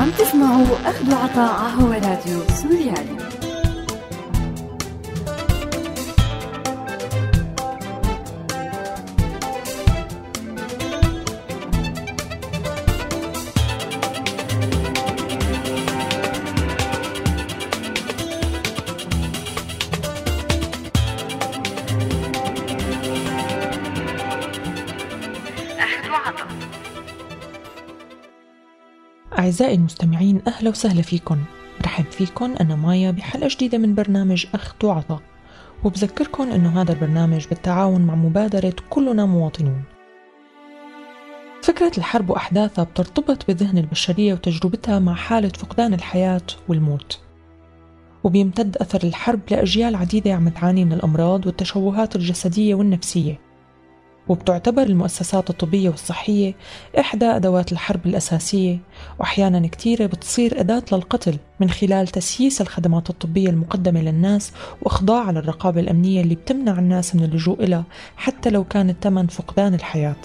عم تسمعوا أخذ وعطاء هو راديو سوريالي. أعزائي المستمعين أهلا وسهلا فيكم. رحب فيكم أنا مايا بحلقة جديدة من برنامج أخت وعطا. وبذكركم أنه هذا البرنامج بالتعاون مع مبادرة كلنا مواطنون. فكرة الحرب وأحداثها بترتبط بذهن البشرية وتجربتها مع حالة فقدان الحياة والموت. وبيمتد أثر الحرب لأجيال عديدة عم تعاني من الأمراض والتشوهات الجسدية والنفسية. وبتعتبر المؤسسات الطبية والصحية إحدى أدوات الحرب الأساسية. وأحيانا كتيرة بتصير أداة للقتل من خلال تسييس الخدمات الطبية المقدمة للناس وإخضاع للرقابة الأمنية اللي بتمنع الناس من اللجوء إلها حتى لو كان الثمن فقدان الحياة.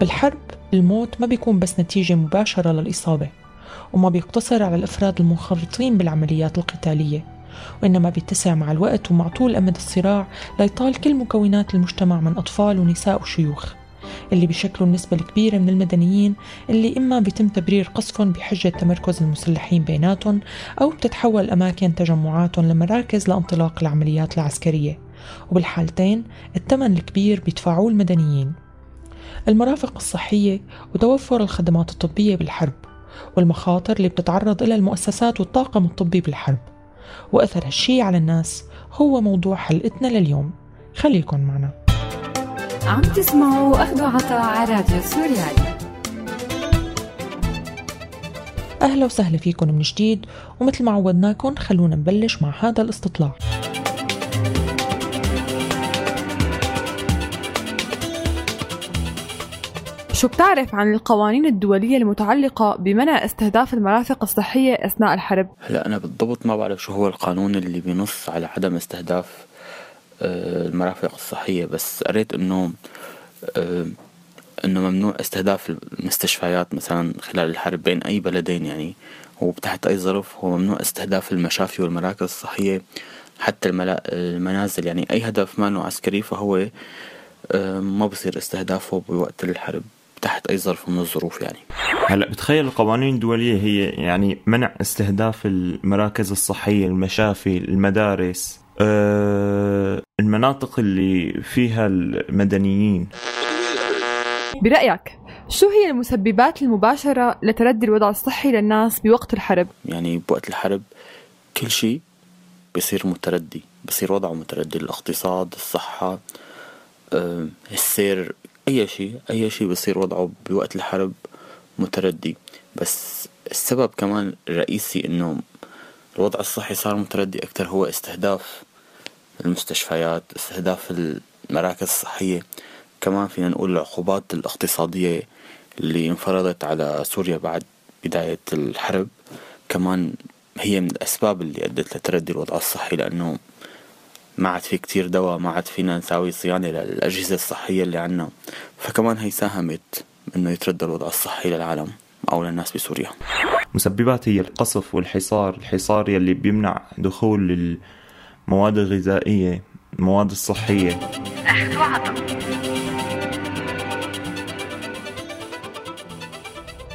بالحرب الموت ما بيكون بس نتيجة مباشرة للإصابة. وما بيقتصر على الأفراد المنخرطين بالعمليات القتالية وإنما بيتسع مع الوقت ومع طول أمد الصراع ليطال كل مكونات المجتمع من أطفال ونساء وشيوخ اللي بيشكلوا النسبة الكبيرة من المدنيين اللي إما بيتم تبرير قصفهم بحجة تمركز المسلحين بيناتهم أو بتتحول أماكن تجمعاتهم لمراكز لانطلاق العمليات العسكرية وبالحالتين الثمن الكبير بيدفعوه المدنيين. المرافق الصحية وتوفر الخدمات الطبية بالحرب والمخاطر اللي بتتعرض لها المؤسسات والطاقم الطبي بالحرب. وأثر هالشي على الناس هو موضوع حلقتنا لليوم. خليكن معنا. عم تسمعوا أخذوا عطاء على راديو سوريالي. أهلا وسهلا فيكم من جديد ومثل ما عودناكم خلونا نبلش مع هذا الاستطلاع. شو بتعرف عن القوانين الدولية المتعلقة بمنع استهداف المرافق الصحية أثناء الحرب؟ هلا أنا بالضبط ما بعرف شو هو القانون اللي بينص على عدم استهداف آه، المرافق الصحية بس قريت إنه آه، إنه ممنوع استهداف المستشفيات مثلا خلال الحرب بين أي بلدين يعني وتحت أي ظرف هو ممنوع استهداف المشافي والمراكز الصحية حتى المنازل يعني أي هدف ما عسكري فهو آه، ما بصير استهدافه بوقت الحرب تحت أي ظرف من الظروف يعني هلا بتخيل القوانين الدولية هي يعني منع استهداف المراكز الصحية المشافي المدارس أه المناطق اللي فيها المدنيين برأيك شو هي المسببات المباشرة لتردي الوضع الصحي للناس بوقت الحرب؟ يعني بوقت الحرب كل شيء بصير متردي بصير وضعه متردي الاقتصاد الصحة أه السير أي شيء أي شيء بصير وضعه بوقت الحرب متردي. بس السبب كمان الرئيسي إنه الوضع الصحي صار متردي أكتر هو استهداف المستشفيات استهداف المراكز الصحية. كمان فينا نقول العقوبات الاقتصادية اللي انفرضت على سوريا بعد بداية الحرب كمان هي من الأسباب اللي أدت لتردي الوضع الصحي لأنه ما عاد في كتير دواء ما عاد فينا نساوي صيانة للأجهزة الصحية اللي عنا فكمان هي ساهمت إنه يتردى الوضع الصحي للعالم أو للناس بسوريا. مسببات هي القصف والحصار الحصار يلي بيمنع دخول المواد الغذائية المواد الصحية.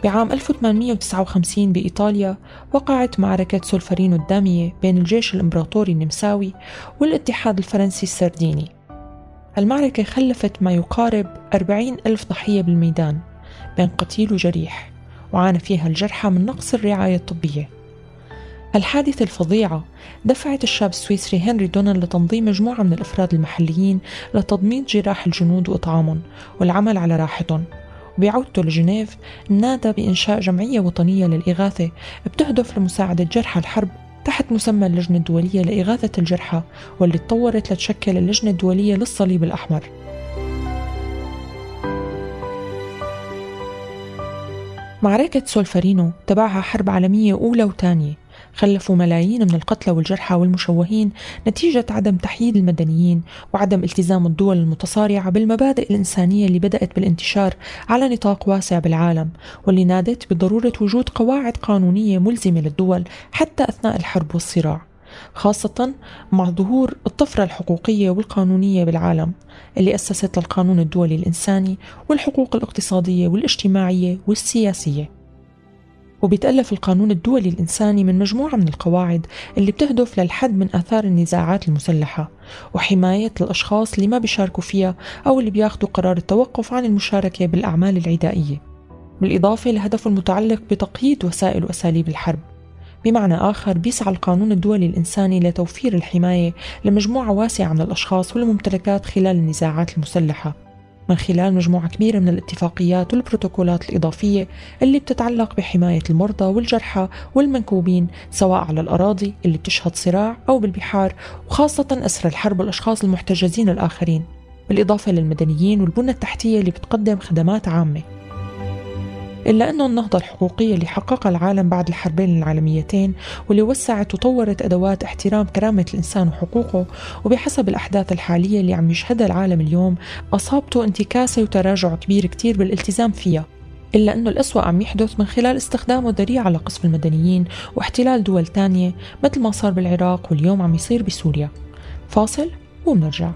بعام 1859 بإيطاليا وقعت معركة سولفرينو الدامية بين الجيش الإمبراطوري النمساوي والاتحاد الفرنسي السرديني. المعركة خلفت ما يقارب أربعين ألف ضحية بالميدان بين قتيل وجريح وعانى فيها الجرحى من نقص الرعاية الطبية. الحادثة الفظيعة دفعت الشاب السويسري هنري دونان لتنظيم مجموعة من الأفراد المحليين لتضميد جراح الجنود وإطعامهم والعمل على راحتهم. وبعودته لجنيف نادى بإنشاء جمعية وطنية للإغاثة بتهدف لمساعدة جرحى الحرب تحت مسمى اللجنة الدولية لإغاثة الجرحى واللي تطورت لتشكل اللجنة الدولية للصليب الأحمر. معركة سولفرينو تبعها حرب عالمية أولى وثانية. خلفوا ملايين من القتلى والجرحى والمشوهين نتيجة عدم تحييد المدنيين وعدم التزام الدول المتصارعة بالمبادئ الإنسانية اللي بدأت بالانتشار على نطاق واسع بالعالم واللي نادت بضرورة وجود قواعد قانونية ملزمة للدول حتى أثناء الحرب والصراع خاصة مع ظهور الطفرة الحقوقية والقانونية بالعالم اللي أسست للقانون الدولي الإنساني والحقوق الاقتصادية والاجتماعية والسياسية. وبيتألف القانون الدولي الإنساني من مجموعة من القواعد اللي بتهدف للحد من آثار النزاعات المسلحة وحماية الأشخاص اللي ما بيشاركوا فيها أو اللي بياخدوا قرار التوقف عن المشاركة بالأعمال العدائية. بالإضافة لهدفه المتعلق بتقييد وسائل وأساليب الحرب. بمعنى آخر بيسعى القانون الدولي الإنساني لتوفير الحماية لمجموعة واسعة من الأشخاص والممتلكات خلال النزاعات المسلحة. من خلال مجموعة كبيرة من الاتفاقيات والبروتوكولات الإضافية اللي بتتعلق بحماية المرضى والجرحى والمنكوبين سواء على الأراضي اللي بتشهد صراع أو بالبحار وخاصة أسر الحرب والأشخاص المحتجزين الآخرين. بالإضافة للمدنيين والبنى التحتية اللي بتقدم خدمات عامة. إلا أنه النهضة الحقوقية اللي حققها العالم بعد الحربين العالميتين واللي وسعت وطورت أدوات احترام كرامة الإنسان وحقوقه وبحسب الأحداث الحالية اللي عم يشهدها العالم اليوم أصابته انتكاسة وتراجع كبير كتير بالالتزام فيها. إلا أنه الأسوأ عم يحدث من خلال استخدامه ذريعة لقصف المدنيين واحتلال دول تانية مثل ما صار بالعراق واليوم عم يصير بسوريا. فاصل وبنرجع.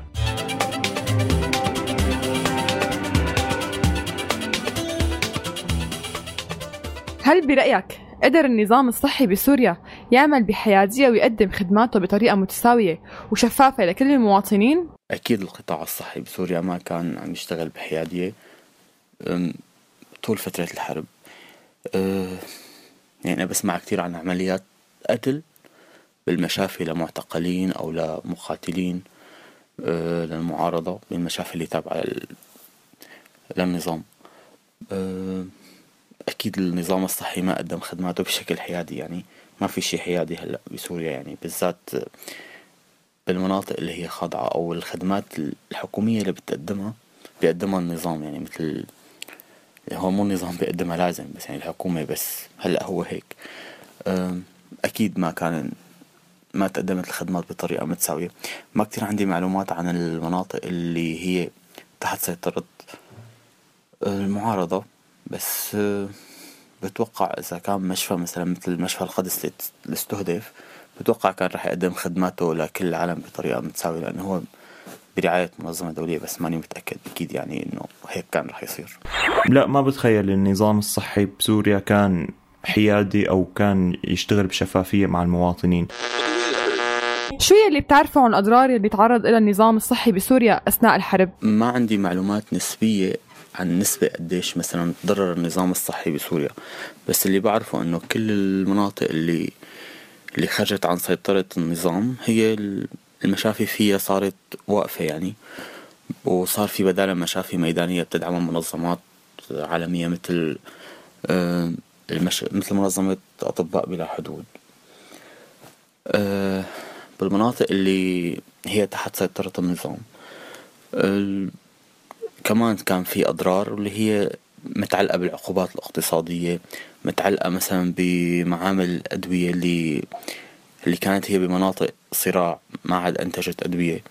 هل برأيك قدر النظام الصحي بسوريا يعمل بحيادية ويقدم خدماته بطريقة متساوية وشفافة لكل المواطنين؟ أكيد القطاع الصحي بسوريا ما كان عم يشتغل بحيادية طول فترة الحرب. أه، يعني أنا بسمع كثير عن عمليات قتل بالمشافي لمعتقلين أو لمقاتلين أه، للمعارضة بالمشافي اللي تابعة للنظام. أه، أكيد النظام الصحي ما قدم خدماته بشكل حيادي يعني ما في شي حيادي هلأ بسوريا يعني بالذات بالمناطق اللي هي خاضعة أو الخدمات الحكومية اللي بتقدمها بيقدمها النظام يعني مثل هو مو النظام بيقدمها لازم بس يعني الحكومة بس هلأ هو هيك. أكيد ما كان ما تقدمت الخدمات بطريقة متساوية. ما كتير عندي معلومات عن المناطق اللي هي تحت سيطرة المعارضة. بس بتوقع إذا كان مشفى مثلا مثل مشفى القدس اللي استهدف بتوقع كان رح يقدم خدماته لكل العالم بطريقة متساوية لأنه هو برعاية منظمة دولية بس ماني متأكد أكيد يعني إنه هيك كان رح يصير لا ما بتخيل النظام الصحي بسوريا كان حيادي أو كان يشتغل بشفافية مع المواطنين شو يلي بتعرفوا عن الأضرار اللي تعرض لها النظام الصحي بسوريا أثناء الحرب؟ ما عندي معلومات نسبية عن نسبة قديش مثلا تضرر النظام الصحي بسوريا. بس اللي بعرفه إنه كل المناطق اللي اللي خرجت عن سيطرة النظام هي المشافي فيها صارت واقفة يعني. وصار في بدالها مشافي ميدانية بتدعمها منظمات عالمية مثل آه، المش... مثل منظمة أطباء بلا حدود. آه، بالمناطق اللي هي تحت سيطرة النظام. كمان كان في أضرار واللي هي متعلقة بالعقوبات الاقتصادية متعلقة مثلا بمعامل الأدوية اللي اللي كانت هي بمناطق صراع ما عاد أنتجت أدوية.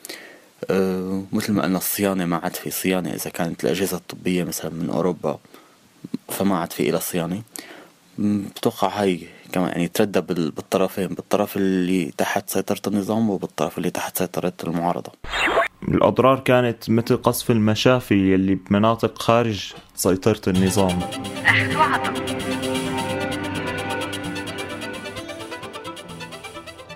أه مثل ما قلنا الصيانة ما عاد في صيانة. إذا كانت الأجهزة الطبية مثلا من أوروبا فما عاد في إلى صيانة. بتوقع هاي كمان يعني تردى بالطرفين بالطرف اللي تحت سيطرة النظام وبالطرف اللي تحت سيطرة المعارضة. الأضرار كانت مثل قصف المشافي يلي بمناطق خارج سيطرة النظام.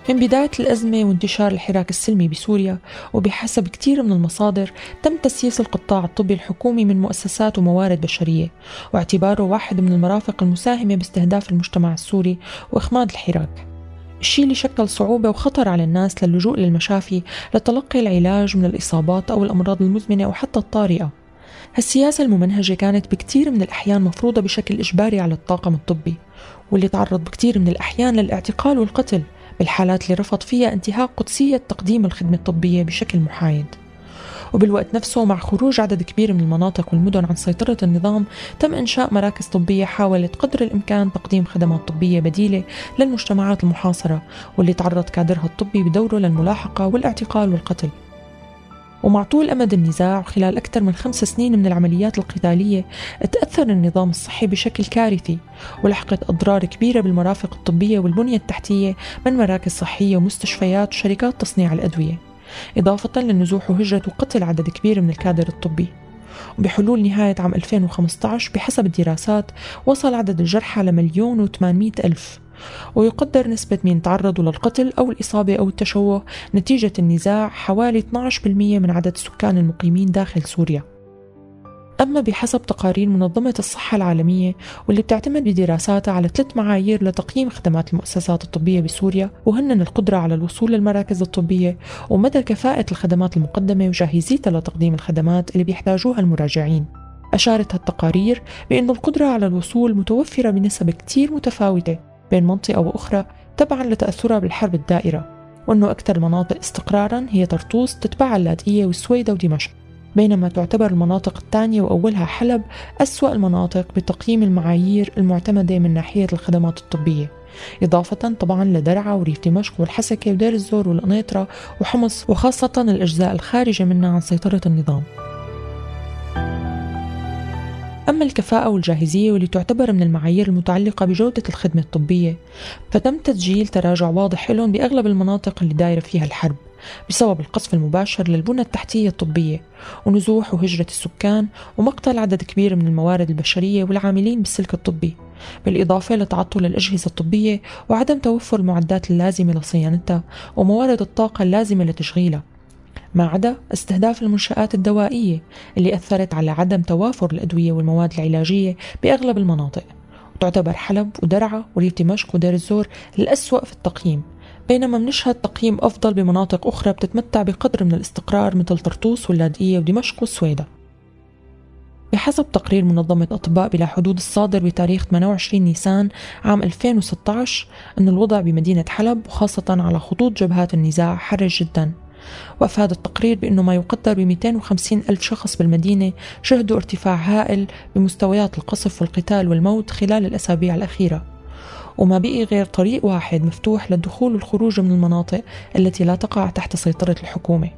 من بداية الأزمة وانتشار الحراك السلمي بسوريا وبحسب كثير من المصادر تم تسييس القطاع الطبي الحكومي من مؤسسات وموارد بشرية واعتباره واحد من المرافق المساهمة باستهداف المجتمع السوري وإخماد الحراك. الشيء اللي شكل صعوبة وخطر على الناس للجوء للمشافي لتلقي العلاج من الإصابات أو الأمراض المزمنة أو حتى الطارئة. هالسياسة الممنهجة كانت بكثير من الأحيان مفروضة بشكل إجباري على الطاقم الطبي واللي تعرض بكثير من الأحيان للاعتقال والقتل بالحالات اللي رفض فيها انتهاك قدسية تقديم الخدمة الطبية بشكل محايد. وبالوقت نفسه مع خروج عدد كبير من المناطق والمدن عن سيطرة النظام تم إنشاء مراكز طبية حاولت قدر الإمكان تقديم خدمات طبية بديلة للمجتمعات المحاصرة واللي تعرض كادرها الطبي بدوره للملاحقة والاعتقال والقتل. ومع طول أمد النزاع وخلال أكثر من خمس سنين من العمليات القتالية تأثر النظام الصحي بشكل كارثي ولحقت أضرار كبيرة بالمرافق الطبية والبنية التحتية من مراكز صحية ومستشفيات وشركات تصنيع الأدوية. إضافة للنزوح وهجرة وقتل عدد كبير من الكادر الطبي. وبحلول نهاية عام 2015 بحسب الدراسات وصل عدد الجرحى لمليون وثمانمائة ألف. ويقدر نسبة مين تعرضوا للقتل أو الإصابة أو التشوه نتيجة النزاع حوالي 12% من عدد السكان المقيمين داخل سوريا. أما بحسب تقارير منظمة الصحة العالمية واللي بتعتمد بدراساتها على ثلاث معايير لتقييم خدمات المؤسسات الطبية بسوريا وهن القدرة على الوصول للمراكز الطبية ومدى كفاءة الخدمات المقدمة وجاهزيتها لتقديم الخدمات اللي بيحتاجوها المراجعين. أشارت هالتقارير بأن القدرة على الوصول متوفرة بنسب كتير متفاوتة بين منطقة وأخرى تبعا لتأثرها بالحرب الدائرة وأنه أكثر المناطق استقرارا هي طرطوس تتبعها اللاذقية والسويدة ودمشق. بينما تعتبر المناطق الثانية وأولها حلب أسوأ المناطق بتقييم المعايير المعتمدة من ناحية الخدمات الطبية إضافة طبعا لدرعا وريف دمشق والحسكة ودير الزور والقنيطرة وحمص وخاصة الأجزاء الخارجة منها عن سيطرة النظام. أما الكفاءة والجاهزية واللي تعتبر من المعايير المتعلقة بجودة الخدمة الطبية فتم تسجيل تراجع واضح لهم بأغلب المناطق اللي دايرة فيها الحرب بسبب القصف المباشر للبنى التحتية الطبية ونزوح وهجرة السكان ومقتل عدد كبير من الموارد البشرية والعاملين بالسلك الطبي بالإضافة لتعطل الأجهزة الطبية وعدم توفر المعدات اللازمة لصيانتها وموارد الطاقة اللازمة لتشغيلها. ما عدا استهداف المنشآت الدوائية اللي أثرت على عدم توافر الأدوية والمواد العلاجية بأغلب المناطق وتعتبر حلب ودرعا وريف دمشق ودير الزور الأسوأ في التقييم. بينما بنشهد تقييم أفضل بمناطق أخرى بتتمتع بقدر من الاستقرار مثل طرطوس واللاذقية ودمشق والسويدة. بحسب تقرير منظمة أطباء بلا حدود الصادر بتاريخ 28 نيسان عام 2016 أن الوضع بمدينة حلب وخاصة على خطوط جبهات النزاع حرج جدا. وأفاد التقرير بأنه ما يقدر ب 250 ألف شخص بالمدينة شهدوا ارتفاع هائل بمستويات القصف والقتال والموت خلال الأسابيع الأخيرة. وما بقي غير طريق واحد مفتوح للدخول والخروج من المناطق التي لا تقع تحت سيطرة الحكومة.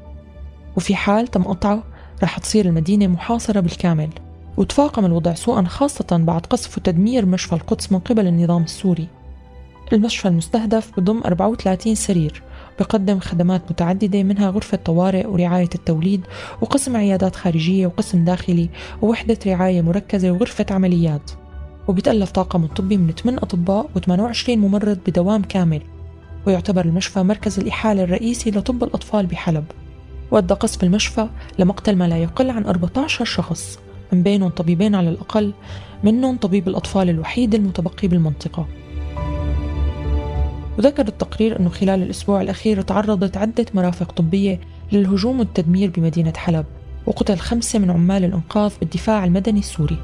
وفي حال تم قطعه رح تصير المدينة محاصرة بالكامل. وتفاقم الوضع سوءا خاصة بعد قصف وتدمير مشفى القدس من قبل النظام السوري. المشفى المستهدف بضم 34 سرير بقدم خدمات متعددة منها غرفة طوارئ ورعاية التوليد وقسم عيادات خارجية وقسم داخلي ووحدة رعاية مركزة وغرفة عمليات. وبيتألف طاقم الطبي من 8 أطباء و28 ممرض بدوام كامل. ويعتبر المشفى مركز الإحالة الرئيسي لطب الأطفال بحلب. وأدى قصف المشفى لمقتل ما لا يقل عن 14 شخص من بينهم طبيبين على الأقل منهم طبيب الأطفال الوحيد المتبقي بالمنطقة. وذكر التقرير أنه خلال الأسبوع الأخير تعرضت عدة مرافق طبية للهجوم والتدمير بمدينة حلب وقتل خمسة من عمال الإنقاذ بالدفاع المدني السوري.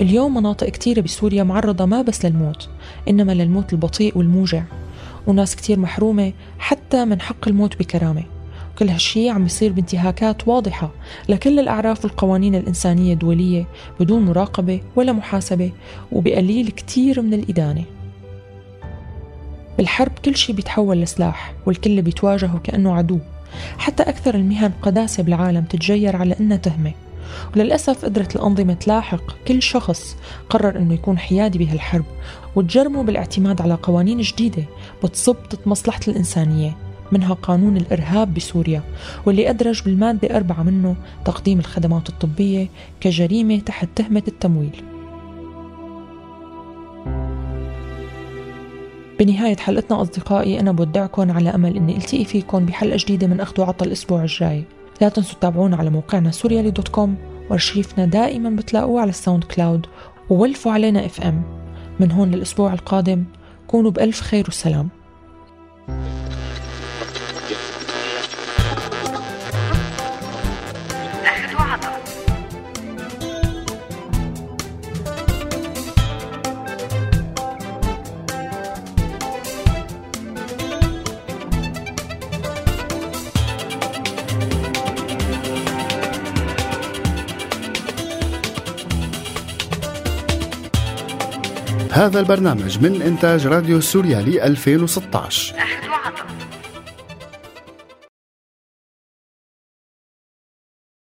اليوم مناطق كتيرة بسوريا معرضة ما بس للموت إنما للموت البطيء والموجع. وناس كتير محرومة حتى من حق الموت بكرامة. كل هالشي عم يصير بانتهاكات واضحة لكل الأعراف والقوانين الإنسانية الدولية بدون مراقبة ولا محاسبة وبقليل كتير من الإدانة. بالحرب كل شي بيتحول لسلاح والكل بيتواجهه كأنه عدو. حتى أكثر المهن قداسة بالعالم تتجير على إنها تهمة. وللأسف قدرت الأنظمة تلاحق كل شخص قرر أنه يكون حيادي بهالحرب وتجرمه بالاعتماد على قوانين جديدة بتصب ضد مصلحة الإنسانية. منها قانون الإرهاب بسوريا واللي أدرج بالمادة أربعة منه تقديم الخدمات الطبية كجريمة تحت تهمة التمويل. بنهاية حلقتنا أصدقائي أنا بودعكم على أمل أني ألتقي فيكم بحلقة جديدة من أخذ وعطى الأسبوع الجاي. لا تنسوا تتابعونا على موقعنا سوريالي dot com وارشيفنا دائما بتلاقوه على ال SoundCloud وولفوا علينا FM من هون للأسبوع القادم كونوا بألف خير وسلام. هذا البرنامج من إنتاج راديو سوريالي 2016 أخذ وعطاء